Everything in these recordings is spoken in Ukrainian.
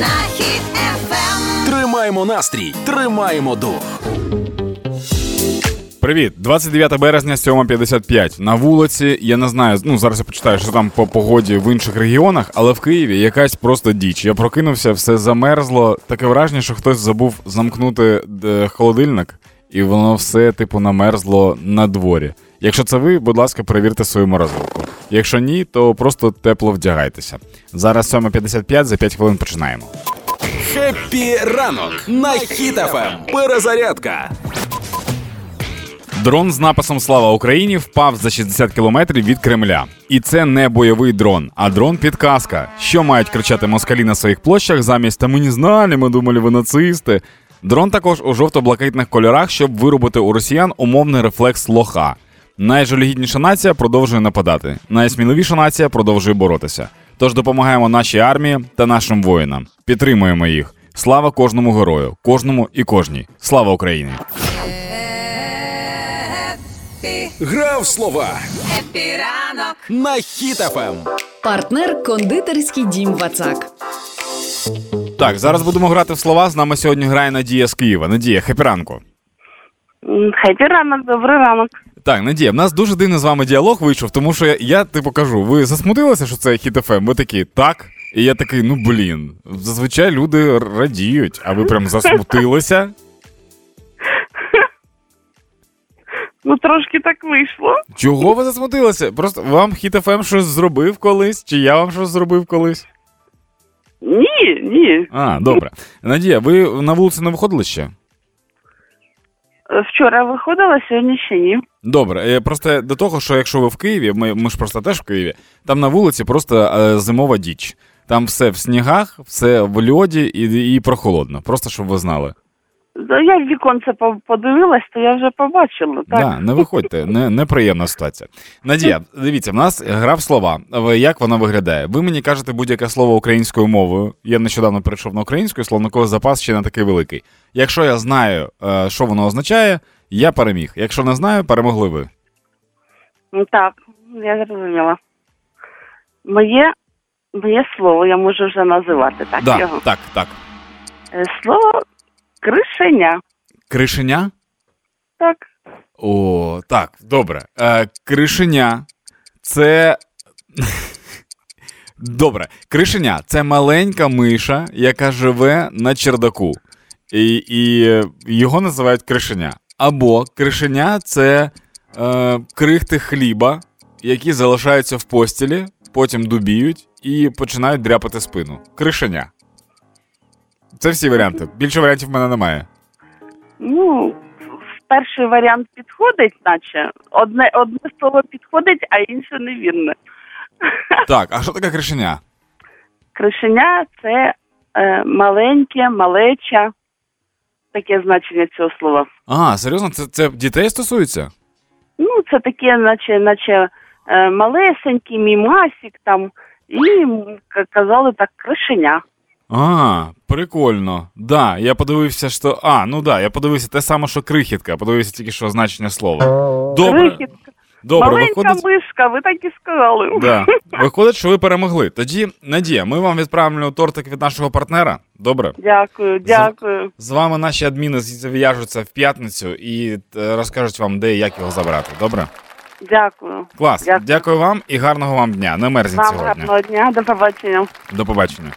на хід ефем. Тримаємо настрій, тримаємо дух. Привіт, 29 березня, 7.55. На вулиці. Я не знаю, ну зараз я почитаю, що там по погоді в інших регіонах, але в Києві якась просто діч. Я прокинувся, все замерзло. Таке враження, що хтось забув замкнути е, холодильник, і воно все, типу, намерзло на дворі. Якщо це ви, будь ласка, перевірте свою морозилку. Якщо ні, то просто тепло вдягайтеся. Зараз 7.55, за 5 хвилин починаємо. Хеппі ранок на Хіт FM. Перезарядка. Дрон з написом Слава Україні впав за 60 кілометрів від Кремля. І це не бойовий дрон, а дрон підказка. Що мають кричати москалі на своїх площах замість та ми не знали, ми думали, ви нацисти. Дрон також у жовто-блакитних кольорах, щоб виробити у росіян умовний рефлекс лоха. Найжалюгідніша нація продовжує нападати. Найсміливіша нація продовжує боротися. Тож допомагаємо нашій армії та нашим воїнам. Підтримуємо їх. Слава кожному герою, кожному і кожній. Слава Україні! Грав слова Хеппі ранок. на Хіт FM. Партнер кондитерський дім Вацак. Так, зараз будемо грати в слова. З нами сьогодні грає Надія з Києва. Надія, happy ранку. Happy ранок, добрий ранок. Так, Надія, в нас дуже дивний з вами діалог вийшов, тому що я, я типу кажу, ви засмутилися, що це Хіт FM? Ви такі, так. І я такий, ну блін. Зазвичай люди радіють, а ви прям засмутилися. Ну трошки так вийшло. Чого ви засмутилися? Просто вам Хіт FM щось зробив колись, чи я вам щось зробив колись? Ні, ні. А, добре. Надія, ви на вулицю не виходили ще? Вчора виходила, сьогодні ще ні. Добре, е, просто до того, що якщо ви в Києві, ми, ми ж просто теж в Києві, там на вулиці просто е, зимова діч. Там все в снігах, все в льоді і, і прохолодно. Просто щоб ви знали. Я в віконце подивилась, то я вже побачила. Так. Да, не виходьте, не, неприємна ситуація. Надія, дивіться, в нас гра в слова. Як вона виглядає? Ви мені кажете будь-яке слово українською мовою. Я нещодавно перейшов на українську, словниковий запас ще не такий великий. Якщо я знаю, е, що воно означає, я переміг. Якщо не знаю, перемогли ви. Ну, Так, я зрозуміла. Моє, моє слово я можу вже називати, так Да, його. так, так. Е, Слово кришеня. Кришеня? Так. О, так, добре. Е, кришеня це. Добре, кришеня це маленька миша, яка живе на чердаку. І, і його називають кришеня. Або кришеня це е, крихти хліба, які залишаються в постілі, потім дубіють і починають дряпати спину. Кришеня. Це всі варіанти. Більше варіантів в мене немає. Ну, перший варіант підходить, наче. Одне, одне слово підходить, а інше невірне. Так, а що таке кришеня? Кришеня це е, маленьке, малеча. Таке значення цього слова. А, серйозно, це, це дітей стосується? Ну, це таке, наче, наче е, малесенький мімасик там, і казали так кришеня. А, прикольно. Да, я подивився, що. А, ну да, я подивився те саме, що крихітка, подивився тільки що значення слова. Добре, Крихітка. добре, Маленька виходить. мишка, ви так і сказали. Да. Виходить, що ви перемогли. Тоді, Надія, ми вам відправимо тортик від нашого партнера. Добре. Дякую, дякую. З вами наші адміни зв'яжуться в п'ятницю і е, розкажуть вам, де і як його забрати. Добре? Дякую. Клас. Дякую. Дякую вам і гарного вам дня. Не мерзніть Вам сьогодні. гарного дня, до побачення. До побачення.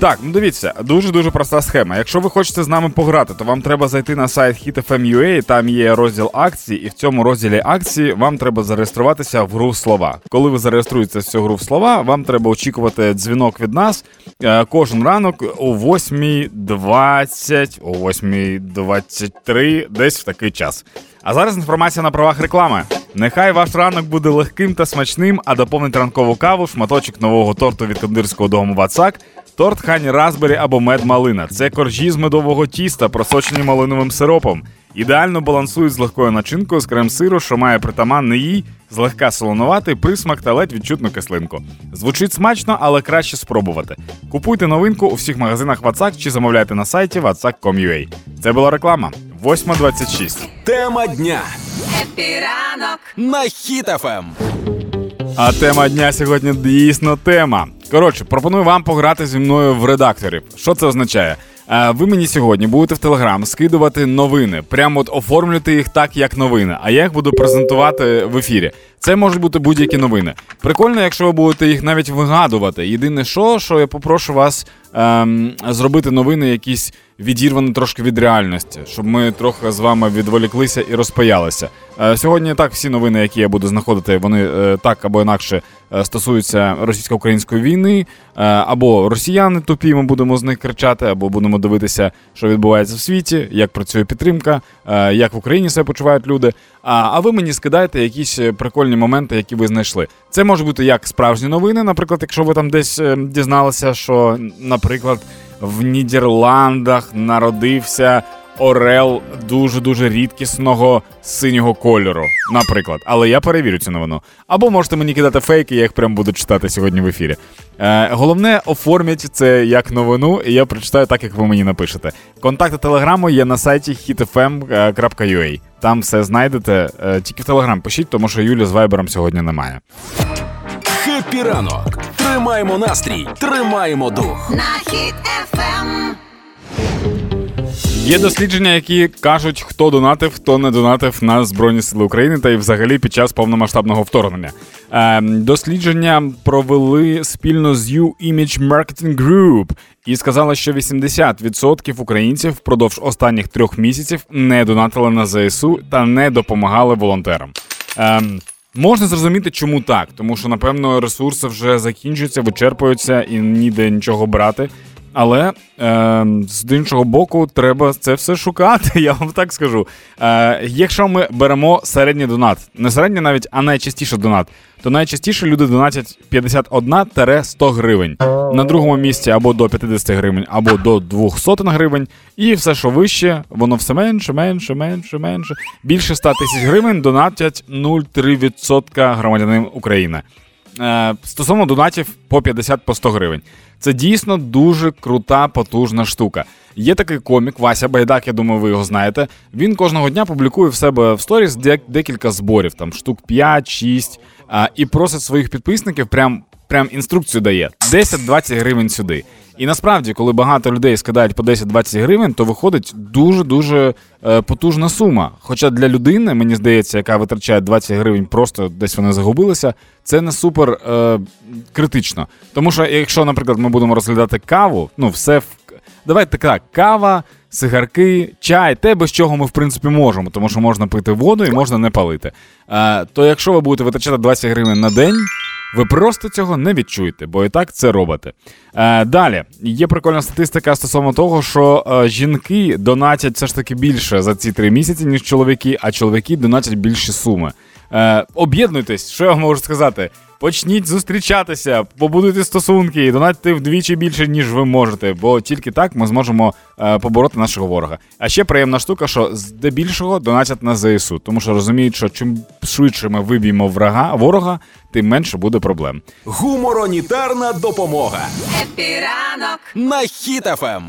Так, ну дивіться, дуже дуже проста схема. Якщо ви хочете з нами пограти, то вам треба зайти на сайт HitFM.ua, там є розділ акції, і в цьому розділі акції вам треба зареєструватися в гру слова. Коли ви зареєструєтеся в цю гру в слова, вам треба очікувати дзвінок від нас е, кожен ранок о 8.20, о 8.23, десь в такий час. А зараз інформація на правах реклами. Нехай ваш ранок буде легким та смачним, а доповнить ранкову каву, шматочок нового торту від кондирського дому Вацак, торт Honey Raspberry або мед малина. Це коржі з медового тіста, просочені малиновим сиропом. Ідеально балансують з легкою начинкою з крем-сиру, що має притаманний їй, злегка солонуватий присмак та ледь відчутну кислинку. Звучить смачно, але краще спробувати. Купуйте новинку у всіх магазинах Вацак чи замовляйте на сайті vatsak.com.ua. Це була реклама. 8.26. Тема дня Хеппі ранок на Хіт FM. А тема дня сьогодні дійсно тема. Коротше, пропоную вам пограти зі мною в редакторів. Що це означає? Е, Ви мені сьогодні будете в Телеграм скидувати новини, прямо от оформлювати їх так, як новини. А я їх буду презентувати в ефірі. Це можуть бути будь-які новини. Прикольно, якщо ви будете їх навіть вигадувати. Єдине, що, що я попрошу вас ем, зробити новини якісь відірвані трошки від реальності, щоб ми трохи з вами відволіклися і розпаялися. Е, сьогодні так всі новини, які я буду знаходити, вони е, так або інакше е, стосуються російсько-української війни, е, або росіяни тупі, ми будемо з них кричати, або будемо дивитися, що відбувається в світі, як працює підтримка, е, як в Україні себе почувають люди. А, а ви мені скидаєте якісь е, прикольні моменти, які ви знайшли. Це може бути як справжні новини, наприклад, якщо ви там десь е, дізналися, що, наприклад, в Нідерландах народився орел дуже дуже рідкісного синього кольору, наприклад. Але я перевірю цю новину. Або можете мені кидати фейки, я їх прям буду читати сьогодні в ефірі. Е, головне, оформіть це як новину, і я прочитаю так, як ви мені напишете. Контакти телеграму є на сайті hitfm.ua. Там все знайдете. Е, тільки в телеграм пишіть, тому що Юлі з вайбером сьогодні немає. Хеппі ранок. Тримаємо настрій, тримаємо дух. На хід ефем. Є дослідження, які кажуть, хто донатив, хто не донатив на Збройні Сили України та й взагалі під час повномасштабного вторгнення. Е, дослідження провели спільно з U Image Marketing Group і сказали, що 80% українців впродовж останніх трьох місяців не донатили на ЗСУ та не допомагали волонтерам. Ем, Можна зрозуміти, чому так, тому що напевно ресурси вже закінчуються, вичерпуються і ніде нічого брати. Але е, з іншого боку, треба це все шукати. Я вам так скажу. Е, якщо ми беремо середній донат, не середній навіть, а найчастіше донат, то найчастіше люди донатять 51-100 гривень. На другому місці або до 50 гривень, або до 200 гривень. І все, що вище, воно все менше, менше, менше, менше. Більше 100 тисяч гривень донатять 0,3% громадянин України. Е, стосовно донатів по 50 по 100 гривень. Це дійсно дуже крута, потужна штука. Є такий комік Вася Байдак, я думаю, ви його знаєте. Він кожного дня публікує в себе в сторіс декілька зборів, там штук 5-6, і просить своїх підписників прям, прям інструкцію дає: 10-20 гривень сюди. І насправді, коли багато людей скидають по 10-20 гривень, то виходить дуже дуже потужна сума. Хоча для людини, мені здається, яка витрачає 20 гривень, просто десь вони загубилися, це не супер е, критично. Тому що, якщо, наприклад, ми будемо розглядати каву, ну все в давайте так, кава, сигарки, чай, те, без чого ми в принципі можемо, тому що можна пити воду і можна не палити. Е, то якщо ви будете витрачати 20 гривень на день. Ви просто цього не відчуєте, бо і так це робите. Е, далі є прикольна статистика стосовно того, що е, жінки донатять все ж таки більше за ці три місяці, ніж чоловіки, а чоловіки донатять більші суми. Е, об'єднуйтесь, що я вам можу сказати. Почніть зустрічатися, побудуйте стосунки і донатьте вдвічі більше, ніж ви можете, бо тільки так ми зможемо е, побороти нашого ворога. А ще приємна штука, що здебільшого донатять на ЗСУ, тому що розуміють, що чим швидше ми виб'ємо врага ворога, тим менше буде проблем. Гуморонітарна допомога Хеппі ранок. на Хіт FM.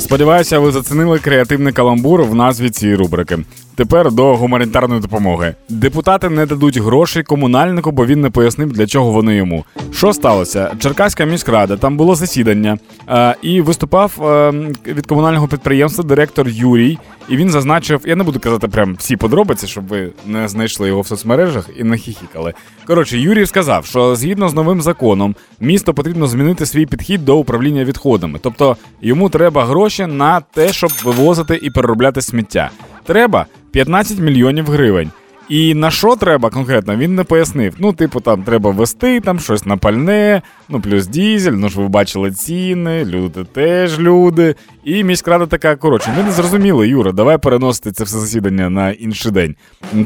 Сподіваюся, ви зацінили креативний каламбур в назві цієї рубрики. Тепер до гуманітарної допомоги. Депутати не дадуть грошей комунальнику, бо він не пояснив, для чого вони йому. Що сталося? Черкаська міськрада, там було засідання, е, і виступав е, від комунального підприємства директор Юрій. І він зазначив, я не буду казати прям всі подробиці, щоб ви не знайшли його в соцмережах і не хіхікали. Коротше, Юрій сказав, що згідно з новим законом, місто потрібно змінити свій підхід до управління відходами. Тобто йому треба гроші на те, щоб вивозити і переробляти сміття. Треба 15 мільйонів гривень. І на що треба конкретно, він не пояснив. Ну, типу, там треба вести там щось на пальне, ну плюс дізель, ну ж ви бачили ціни, люди теж люди. І міськрада така, коротше, ми не зрозуміли, Юра, давай переносити це все засідання на інший день.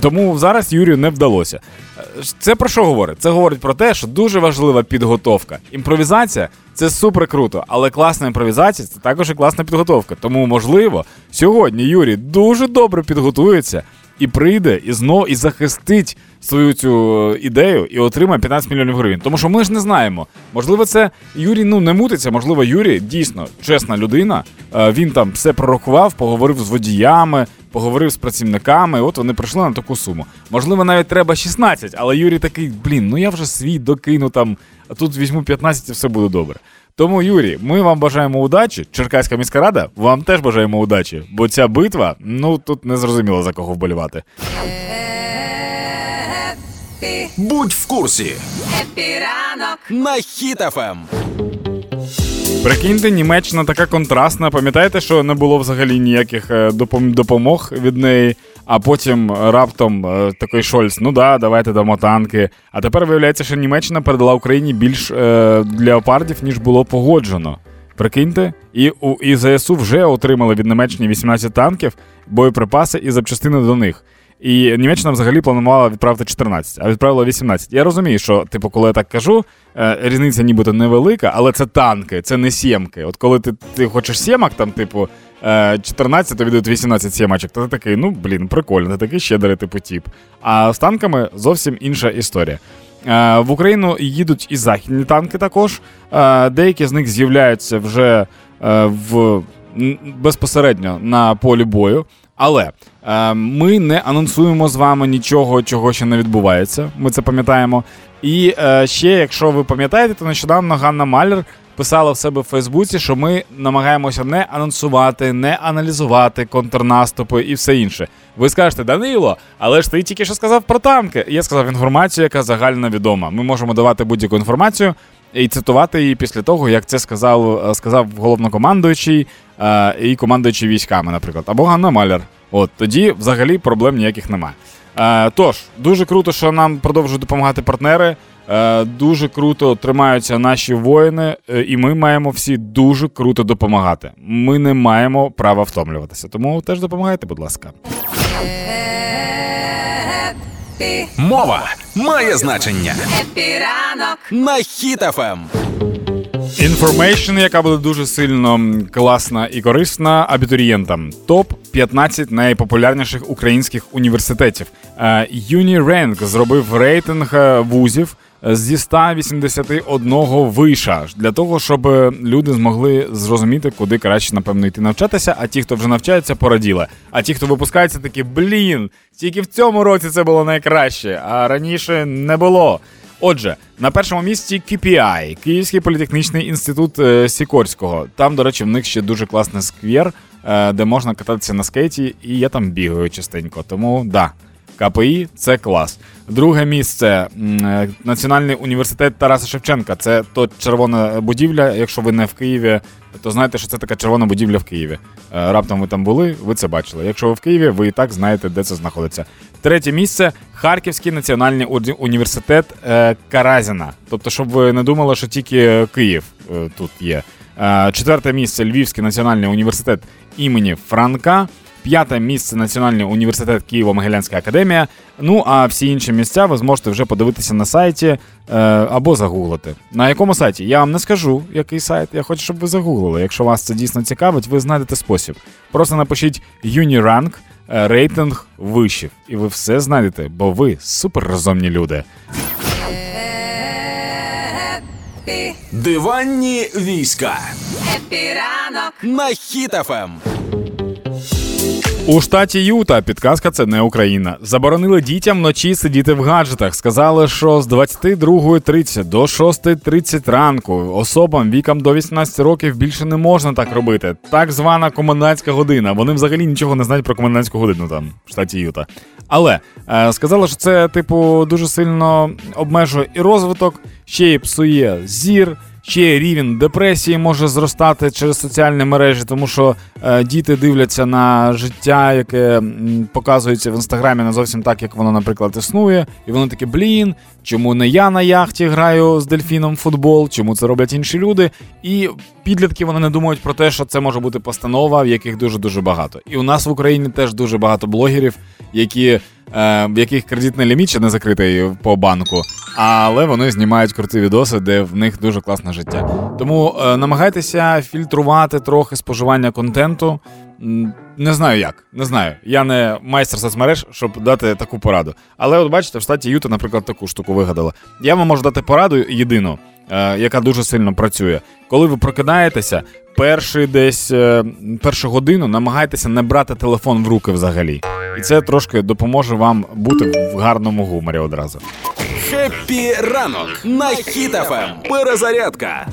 Тому зараз Юрію не вдалося. Це про що говорить? Це говорить про те, що дуже важлива підготовка. Імпровізація це супер круто, але класна імпровізація це також і класна підготовка. Тому, можливо, сьогодні Юрій дуже добре підготується і прийде і знов і захистить свою цю е, ідею і отримає 15 мільйонів гривень. Тому що ми ж не знаємо. Можливо, це Юрій ну не мутиться. Можливо, Юрій дійсно чесна людина. Е, Він там все прорахував, поговорив з водіями, поговорив з працівниками. От вони прийшли на таку суму. Можливо, навіть треба 16, але Юрій такий, блін, ну я вже свій докину там, а тут візьму 15 і все буде добре. Тому, Юрій, ми вам бажаємо удачі. Черкаська міська рада вам теж бажаємо удачі, бо ця битва, ну тут не зрозуміло за кого вболівати. Будь в курсі Хеппі ранок. на Хіт FM. Прикиньте, Німеччина така контрастна. Пам'ятаєте, що не було взагалі ніяких е, допом- допомог від неї, а потім е, раптом е, такий Шольц, ну да, давайте дамо танки. А тепер виявляється, що Німеччина передала Україні більш е, леопардів, ніж було погоджено. Прикиньте, і у і ЗСУ вже отримали від Німеччини 18 танків, боєприпаси і запчастини до них. І Німеччина взагалі планувала відправити 14, а відправила 18. Я розумію, що, типу, коли я так кажу, е, різниця нібито невелика, але це танки, це не сімки. От коли ти, ти хочеш сімок, там, типу, е, 14, то віддають 18 сімочок, то ти такий, ну блін, прикольно, ти такий щедрий типу тіп. А з танками зовсім інша історія. Е, В Україну їдуть і західні танки також. Е, Деякі з них з'являються вже в безпосередньо на полі бою. Але е, ми не анонсуємо з вами нічого, чого ще не відбувається. Ми це пам'ятаємо. І е, ще, якщо ви пам'ятаєте, то нещодавно Ганна Малер писала в себе в Фейсбуці, що ми намагаємося не анонсувати, не аналізувати контрнаступи і все інше. Ви скажете, Данило, але ж ти тільки що сказав про танки. Я сказав інформацію, яка загально відома. Ми можемо давати будь-яку інформацію і цитувати її після того, як це сказав, е, сказав головнокомандуючий е, і командуючий військами, наприклад, або Ганна Маляр. От тоді взагалі проблем ніяких немає. Е, тож, дуже круто, що нам продовжують допомагати партнери. Е, дуже круто тримаються наші воїни, е, і ми маємо всі дуже круто допомагати. Ми не маємо права втомлюватися. Тому теж допомагайте, будь ласка. Мова має значення Хеппі ранок. на Хіт FM. Information, яка буде дуже сильно класна і корисна абітурієнтам. Топ 15 найпопулярніших українських університетів. Е, UniRank зробив рейтинг е, вузів зі 181 виша для того, щоб е, люди змогли зрозуміти, куди краще напевно йти навчатися. А ті, хто вже навчаються, пораділи. А ті, хто випускається, такі блін, тільки в цьому році це було найкраще, а раніше не було. Отже, на першому місці KPI, Київський політехнічний інститут е, Сікорського. Там, до речі, в них ще дуже класний сквер, е, де можна кататися на скейті, і я там бігаю частенько. Тому да, КПІ це клас. Друге місце е, Національний університет Тараса Шевченка. Це то червона будівля. Якщо ви не в Києві, то знаєте, що це така червона будівля в Києві. Е, Раптом ви там були, ви це бачили. Якщо ви в Києві, ви і так знаєте, де це знаходиться. Третє місце Харківський національний університет е, Каразіна. Тобто, щоб ви не думали, що тільки Київ тут є. Четверте місце Львівський національний університет імені Франка. П'яте місце Національний університет Києво-Могилянська академія. Ну а всі інші місця ви зможете вже подивитися на сайті е, або загуглити. На якому сайті? Я вам не скажу, який сайт. Я хочу, щоб ви загуглили. Якщо вас це дійсно цікавить, ви знайдете спосіб. Просто напишіть Unirank, е, рейтинг вишів, і ви все знайдете, бо ви суперрозумні люди. Диванні війська Епіранок. на Ем. У штаті Юта підказка це не Україна. Заборонили дітям вночі сидіти в гаджетах. Сказали, що з 22.30 до 6.30 ранку особам віком до 18 років більше не можна так робити. Так звана комендантська година. Вони взагалі нічого не знають про комендантську годину там в штаті Юта. Але е, сказали, що це, типу, дуже сильно обмежує і розвиток, ще й псує зір. Ще рівень депресії може зростати через соціальні мережі, тому що е, діти дивляться на життя, яке показується в інстаграмі не зовсім так, як воно, наприклад, існує. І вони такі, блін, чому не я на яхті граю з дельфіном в футбол, чому це роблять інші люди? І підлітки вони не думають про те, що це може бути постанова, в яких дуже дуже багато. І у нас в Україні теж дуже багато блогерів, які. Е, В яких кредитний ліміт ще не закритий по банку, але вони знімають круті відоси, де в них дуже класне життя. Тому е, намагайтеся фільтрувати трохи споживання контенту. Не знаю як, не знаю. Я не майстер соцмереж, щоб дати таку пораду. Але от бачите, в штаті Юта, наприклад, таку штуку вигадала. Я вам можу дати пораду єдину, е, яка дуже сильно працює. Коли ви прокидаєтеся, перший десь першу годину намагайтеся не брати телефон в руки взагалі. І це трошки допоможе вам бути в гарному гуморі одразу. Хеппі ранок на Хіт FM. Перезарядка.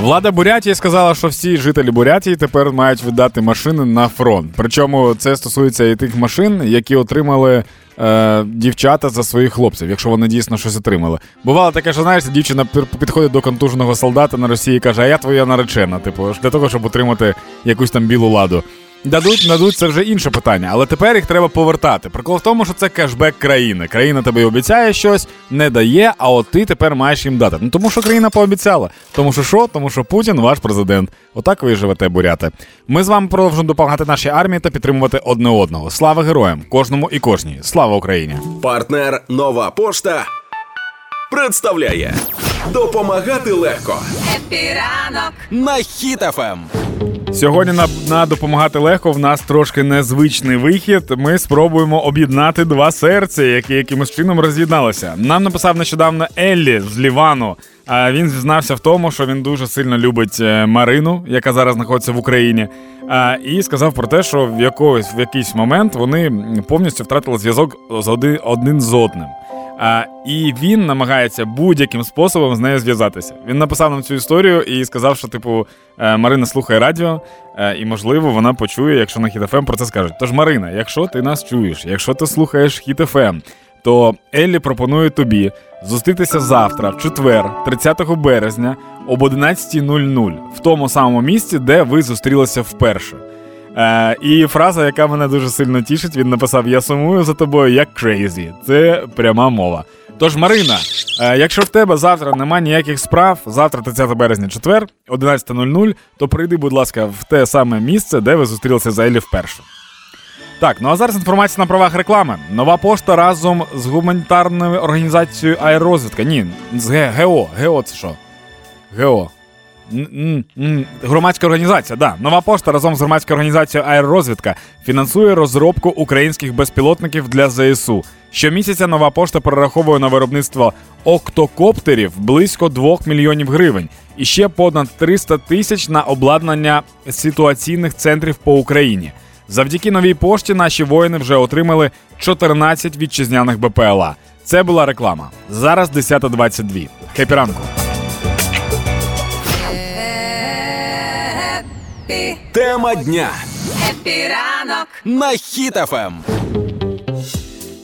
Влада Бурятії сказала, що всі жителі Бурятії тепер мають віддати машини на фронт. Причому це стосується і тих машин, які отримали е, дівчата за своїх хлопців, якщо вони дійсно щось отримали. Бувало таке, що знаєш, дівчина підходить до контуженого солдата на Росії і каже: А я твоя наречена, типу, для того, щоб отримати якусь там білу ладу. Дадуть, дадуть, це вже інше питання, але тепер їх треба повертати. Прикол в тому, що це кешбек країни. Країна тобі обіцяє щось, не дає, а от ти тепер маєш їм дати. Ну тому що країна пообіцяла. Тому що що? Тому що Путін ваш президент. Отак ви живете, буряти. Ми з вами продовжуємо допомагати нашій армії та підтримувати одне одного. Слава героям, кожному і кожній. Слава Україні! Партнер Нова Пошта представляє Допомагати легко Хеппі ранок. на Хіт FM. Сьогодні на, на допомагати легко. В нас трошки незвичний вихід. Ми спробуємо об'єднати два серця, які якимось чином роз'єдналися. Нам написав нещодавно Еллі з Лівану. А він зізнався в тому, що він дуже сильно любить е, Марину, яка зараз знаходиться в Україні. А, і сказав про те, що в якогось в якийсь момент вони повністю втратили зв'язок з один, один з одним. А, і він намагається будь-яким способом з нею зв'язатися. Він написав нам цю історію і сказав, що, типу, е, Марина слухає радіо, е, і, можливо, вона почує, якщо на Хіт FM про це скажуть. Тож, Марина, якщо ти нас чуєш, якщо ти слухаєш Хіт FM, то Еллі пропонує тобі зустрітися завтра, в четвер, 30 березня, об 11.00, в тому самому місці, де ви зустрілися вперше. Е, і фраза, яка мене дуже сильно тішить, він написав: Я сумую за тобою як crazy. Це пряма мова. Тож, Марина, е, якщо в тебе завтра немає ніяких справ, завтра 30 березня, четвер, 11.00, то прийди, будь ласка, в те саме місце, де ви зустрілися з Елі вперше. Так, ну а зараз інформація на правах реклами. Нова пошта разом з гуманітарною організацією аеророзвідка. Ні, з Г- ГО. ГО це що? ГО. Громадська організація, да. Нова пошта разом з громадською організацією Аеророзвідка фінансує розробку українських безпілотників для ЗСУ. Щомісяця нова пошта перераховує на виробництво октокоптерів близько 2 мільйонів гривень і ще понад 300 тисяч на обладнання ситуаційних центрів по Україні. Завдяки новій пошті наші воїни вже отримали 14 вітчизняних БПЛА. Це була реклама. Зараз 10.22. Хеппі ранок. Хеппі. Тема дня Хеппі ранок. на Хіт ФМ.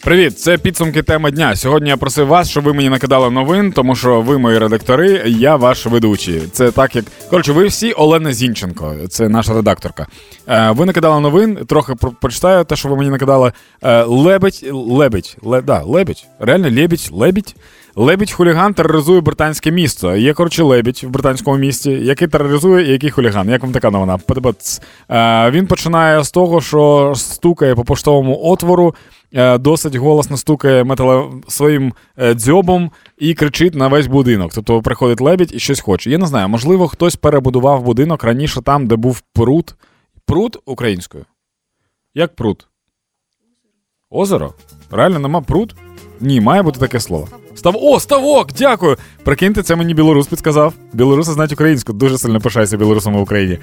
Привіт, це підсумки теми дня. Сьогодні я просив вас, щоб ви мені накидали новин, тому що ви мої редактори, я ваш ведучий. Це так як коротше, ви всі Олена Зінченко, це наша редакторка. Е, ви накидали новин, трохи про- прочитаю те, що ви мені накидали. Е, лебедь, лебедь, ле, да, лебедь, реально лебідь, лебідь. Лебідь хуліган тероризує британське місто. Є коротше лебідь в британському місті, який тероризує і який хуліган. Як вам така новина? Е, він починає з того, що стукає по поштовому отвору, досить голосно стукає метале своїм е, дзьобом і кричить на весь будинок. Тобто приходить лебідь і щось хоче. Я не знаю, можливо, хтось перебудував будинок раніше там, де був пруд. Пруд українською. Як пруд? Озеро? Реально нема пруд? Ні, має бути таке слово. Став... О, ставок! Дякую! Прикиньте, це мені білорус підказав. Білоруси знають українську, дуже сильно пишаюся білорусами в Україні.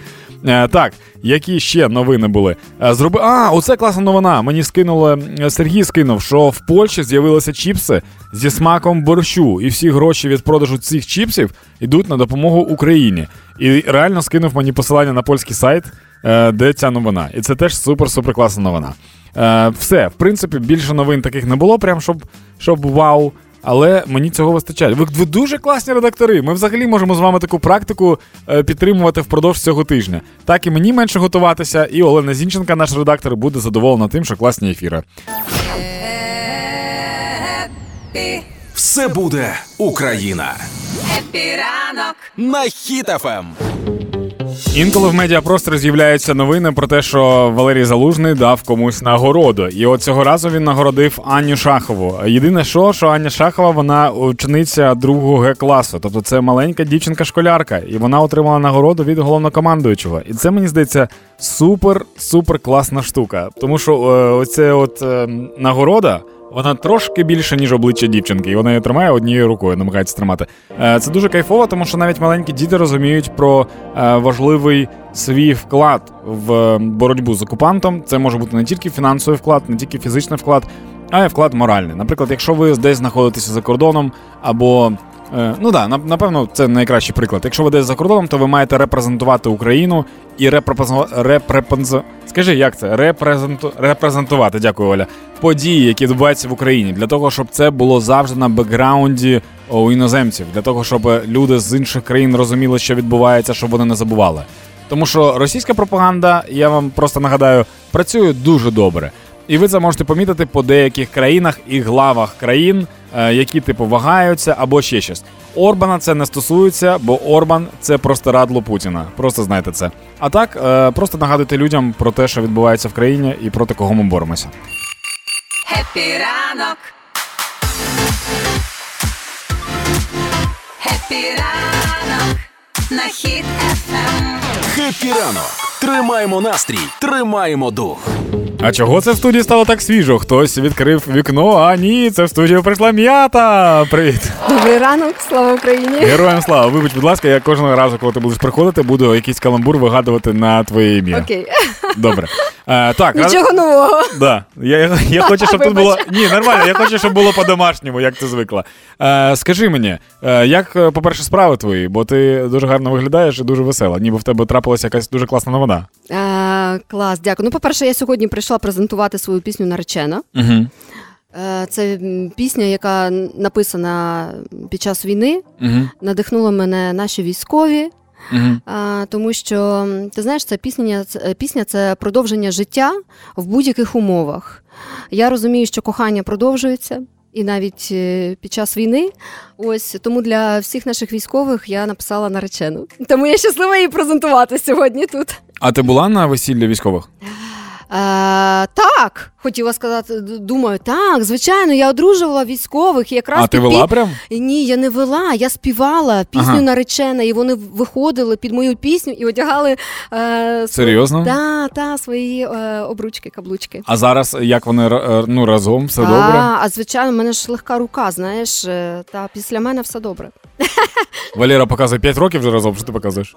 Е, так, які ще новини були? Е, зроби... А, оце класна новина. Мені скинули е, Сергій скинув, що в Польщі з'явилися чіпси зі смаком борщу, і всі гроші від продажу цих чіпсів йдуть на допомогу Україні. І реально скинув мені посилання на польський сайт, е, де ця новина. І це теж супер-супер класна новина. Е, все, в принципі, більше новин таких не було, прям щоб, щоб вау. Але мені цього вистачає. Ви, ви дуже класні редактори. Ми взагалі можемо з вами таку практику е, підтримувати впродовж цього тижня. Так і мені менше готуватися, і Олена Зінченка, наш редактор, буде задоволена тим, що класні ефіри. Хеппі. Все буде Україна Хеппі ранок. на Хіт ФМ. Інколи в медіапросторі з'являються новини про те, що Валерій Залужний дав комусь нагороду. І от цього разу він нагородив Аню Шахову. Єдине, що, що Аня Шахова, вона учениця другого Г класу. Тобто це маленька дівчинка-школярка, і вона отримала нагороду від головнокомандуючого. І це мені здається супер, супер класна штука. Тому що е, оце от е, нагорода. Вона трошки більше, ніж обличчя дівчинки, і вона її тримає однією рукою, намагається тримати. Е, Це дуже кайфово, тому що навіть маленькі діти розуміють про е, важливий свій вклад в е, боротьбу з окупантом. Це може бути не тільки фінансовий вклад, не тільки фізичний вклад, а й вклад моральний. Наприклад, якщо ви десь знаходитеся за кордоном, або ну да, напевно, це найкращий приклад. Якщо ви десь за кордоном, то ви маєте репрезентувати Україну і репрепенз... Скажи, як це? Репрезенту... Репрезентувати. Події, які відбуваються в Україні, для того, щоб це було завжди на бекграунді у іноземців, для того, щоб люди з інших країн розуміли, що відбувається, щоб вони не забували. Тому що російська пропаганда, я вам просто нагадаю, працює дуже добре. І ви це можете помітити по деяких країнах і главах країн, е, які типу вагаються або ще щось. Орбана це не стосується, бо Орбан це просто радло Путіна. Просто знайте це. А так, е, просто нагадуйте людям про те, що відбувається в країні і проти кого ми боремося. Хеппі ранок. Хеппі ранок. На Хіт ФМ. Хеппі ранок. Тримаємо настрій, тримаємо дух. А чого це в студії стало так свіжо? Хтось відкрив вікно, а ні, це в студію прийшла м'ята. Привіт. Добрий ранок, слава Україні. Героям слава. Вибач, будь ласка, я кожного разу, коли ти будеш приходити, буду якийсь каламбур вигадувати на твоє ім'я. Окей, Добре. Е, так, раз- нічого нового. Да. Я, я, я хочу, щоб тут було. Ні, нормально, я хочу, щоб було по-домашньому, як ти звикла. Е, скажи мені, е, як, по-перше, справи твої, бо ти дуже гарно виглядаєш і дуже весела, ніби в тебе трапилася якась дуже класна новина. Е, клас, дякую. Ну, по-перше, я сьогодні прийшла презентувати свою пісню Наречена. Угу. Е, це пісня, яка написана під час війни. Угу. Надихнули мене наші військові. Угу. Тому що ти знаєш, це пісня, це пісня це продовження життя в будь-яких умовах. Я розумію, що кохання продовжується. І навіть е, під час війни, ось тому для всіх наших військових я написала наречену. Тому я щаслива її презентувати сьогодні тут. А ти була на весіллі військових? Е, так, хотіла сказати, думаю, так, звичайно, я одружувала військових і якраз а ти під вела прям? Ні, я не вела, я співала пісню Ага. наречена, і вони виходили під мою пісню і одягали е, Серйозно? Та, та, свої е, обручки, каблучки. А зараз як вони е, ну, разом, все добре? А, а звичайно, в мене ж легка рука, знаєш, е, та після мене все добре. Валера показує 5 років вже разом, що ти показуєш?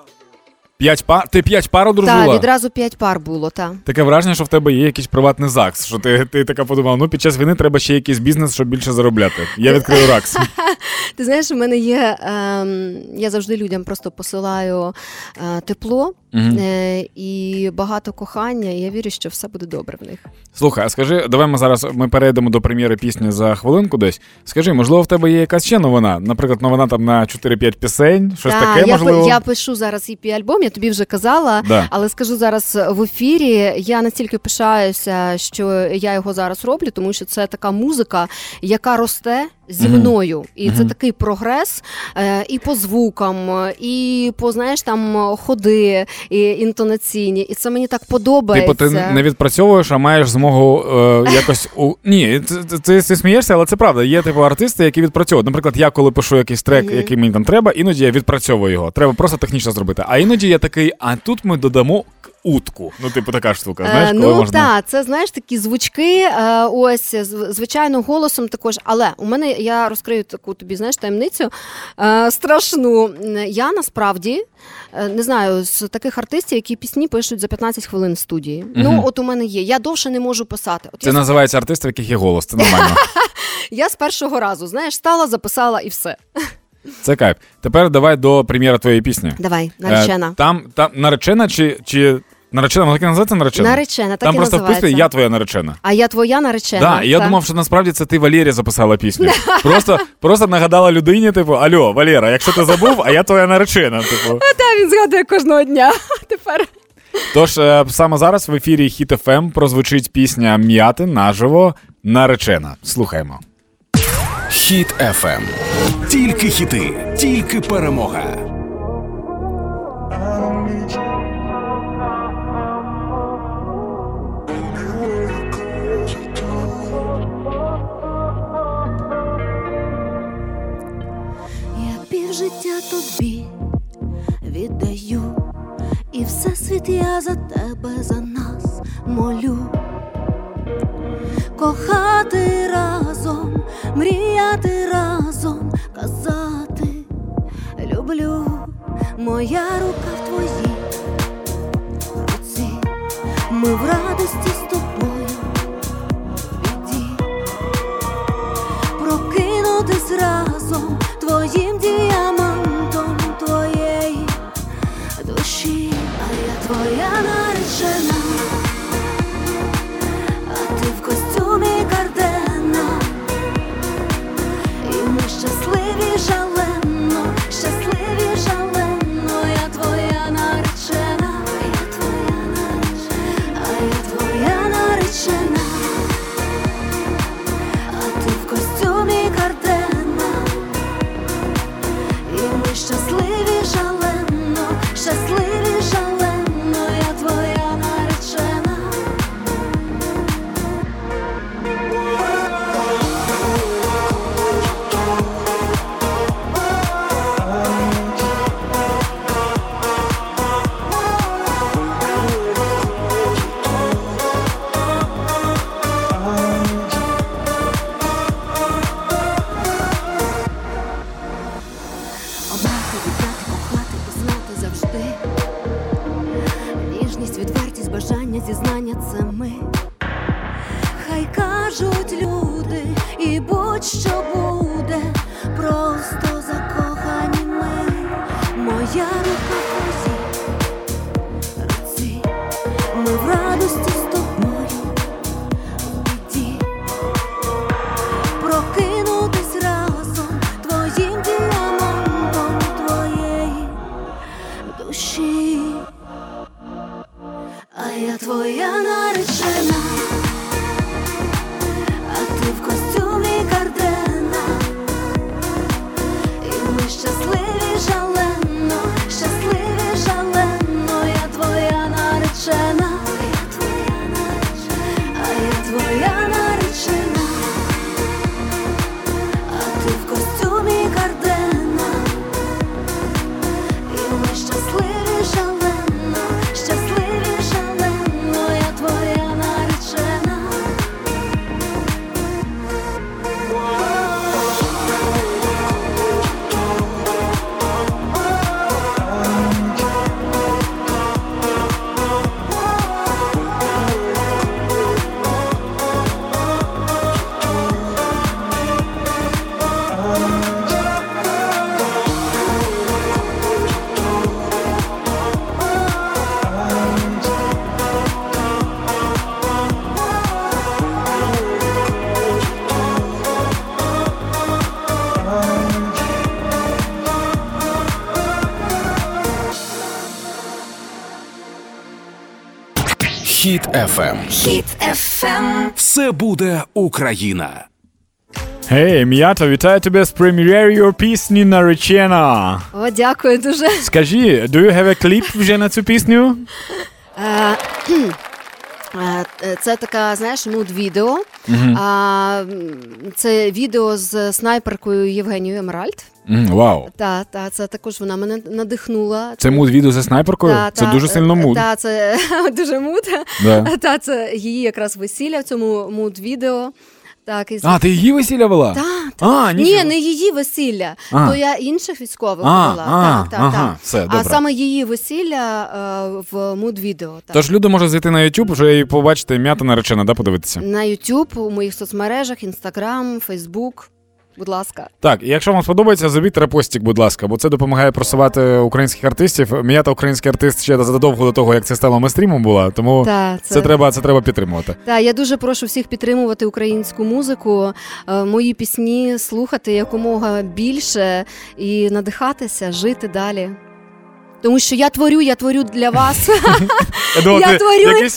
П'ять пар? Ти п'ять пар одружила? Так, відразу п'ять пар було, та. Таке враження, що в тебе є якийсь приватний ЗАГС, що ти, ти така подумав, ну під час війни треба ще якийсь бізнес, щоб більше заробляти. Я відкрию РАКС. Ти знаєш, в мене є. ем, я завжди людям просто посилаю е, тепло Е, і багато кохання, і я вірю, що все буде добре в них. Слухай, а скажи, давай ми зараз ми перейдемо до прем'єри пісні за хвилинку десь. Скажи, можливо, в тебе є якась ще новина? Наприклад, новина там на 4-5 пісень, щось Та, таке, я, можливо. я пишу зараз EP альбом, я тобі вже казала, Да. але скажу зараз в ефірі. Я настільки пишаюся, що я його зараз роблю, тому що це така музика, яка росте зі мною. І це такий прогрес е, і по звукам, і по знаєш там ходи і інтонаційні. І це мені так подобається. Типу, ти не відпрацьовуєш, а маєш змогу е, якось у ні, ти, ти, ти, смієшся, але це правда. Є типу артисти, які відпрацьовують. Наприклад, я коли пишу якийсь трек, Мгм. який мені там треба, іноді я відпрацьовую його. Треба просто технічно зробити. А іноді я такий, а тут ми додамо утку. Ну, типу, така штука. Знаєш, Е, коли ну можна. так, це знаєш такі звучки, е, ось звичайно, голосом також. Але у мене я розкрию таку тобі знаєш таємницю е, страшну. Я насправді не знаю з таких артистів, які пісні пишуть за 15 хвилин в студії. Ну, от у мене є. Я довше не можу писати. От Це я, називається артисти, в яких є голос. Це нормально. я з першого разу, знаєш, стала, записала і все. Це кайф. Тепер давай до прем'єри твоєї пісні. Давай, наречена. там, там наречена чи, чи наречена, вона так і називається наречена? Наречена, так там і просто називається. вписано я твоя наречена. А я твоя наречена. Да, і я так. думав, що насправді це ти Валері записала пісню. Просто, просто нагадала людині, типу, Альо, Валера, якщо ти забув, а я твоя наречена. Типу. Та він згадує кожного дня. Тепер. Тож е, саме зараз в ефірі Hit FM прозвучить пісня М'яти наживо наречена. Слухаємо. Хіт FM. Тільки хіти, тільки перемога. Тобі віддаю, і все світ я за тебе, за нас молю. Кохати разом, мріяти разом, казати люблю, моя рука в твоїй руці, ми в радості з тобою біді. Прокинутись разом твоїм діамантом Хіт ФМ. Хіт ФМ. Все буде Україна. Гей, м'ята, вітаю тебе з прем'єрою пісні наречена. О, дякую дуже. Скажи, do you have a кліп вже на цю пісню? Е. Е, е, Це така, знаєш, mood-відео. А, Це відео з снайперкою Євгенією Емеральд. М, Вау. Та, та, це також вона мене надихнула. Це муд відео за снайперкою? Та, Це та, дуже сильно муд. Та, це дуже муд. Да. Та, це її якраз весілля в цьому муд-відео. Так, і... А, ти її весілля вела? Та, А, Ні, не її весілля, А. то я інших військових А, була. а, так, так, ага, так. все, а добре. саме її весілля е, в муд-відео. Так. Тож люди можуть зайти на YouTube вже і побачити м'ята наречена, да, подивитися. На YouTube, у моїх соцмережах, Instagram, Facebook. Будь ласка. Так, і якщо вам сподобається, зробіть репостик, будь ласка, бо це допомагає просувати українських артистів. М'ята український артист ще задовго до того, як це стало мейстрімом була, тому Та, це... треба, це треба підтримувати. Та, я дуже прошу всіх підтримувати українську музику, е, мої пісні слухати якомога більше і надихатися, жити далі тому що я творю, я творю для вас. Я творю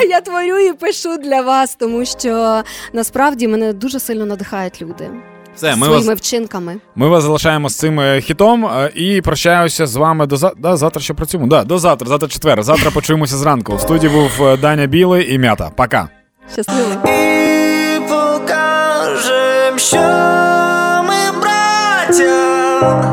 я творю і пишу для вас, тому що насправді мене дуже сильно надихають люди. Все, ми своїми вас, вчинками. Ми вас залишаємо з цим е, хітом е, і прощаюся з вами до да, завтра ще працюємо. Да, До завтра, завтра четвер. Завтра почуємося зранку. В студії був е, Даня Білий і м'ята. Пока. Щасливо. І покажем, що ми браття.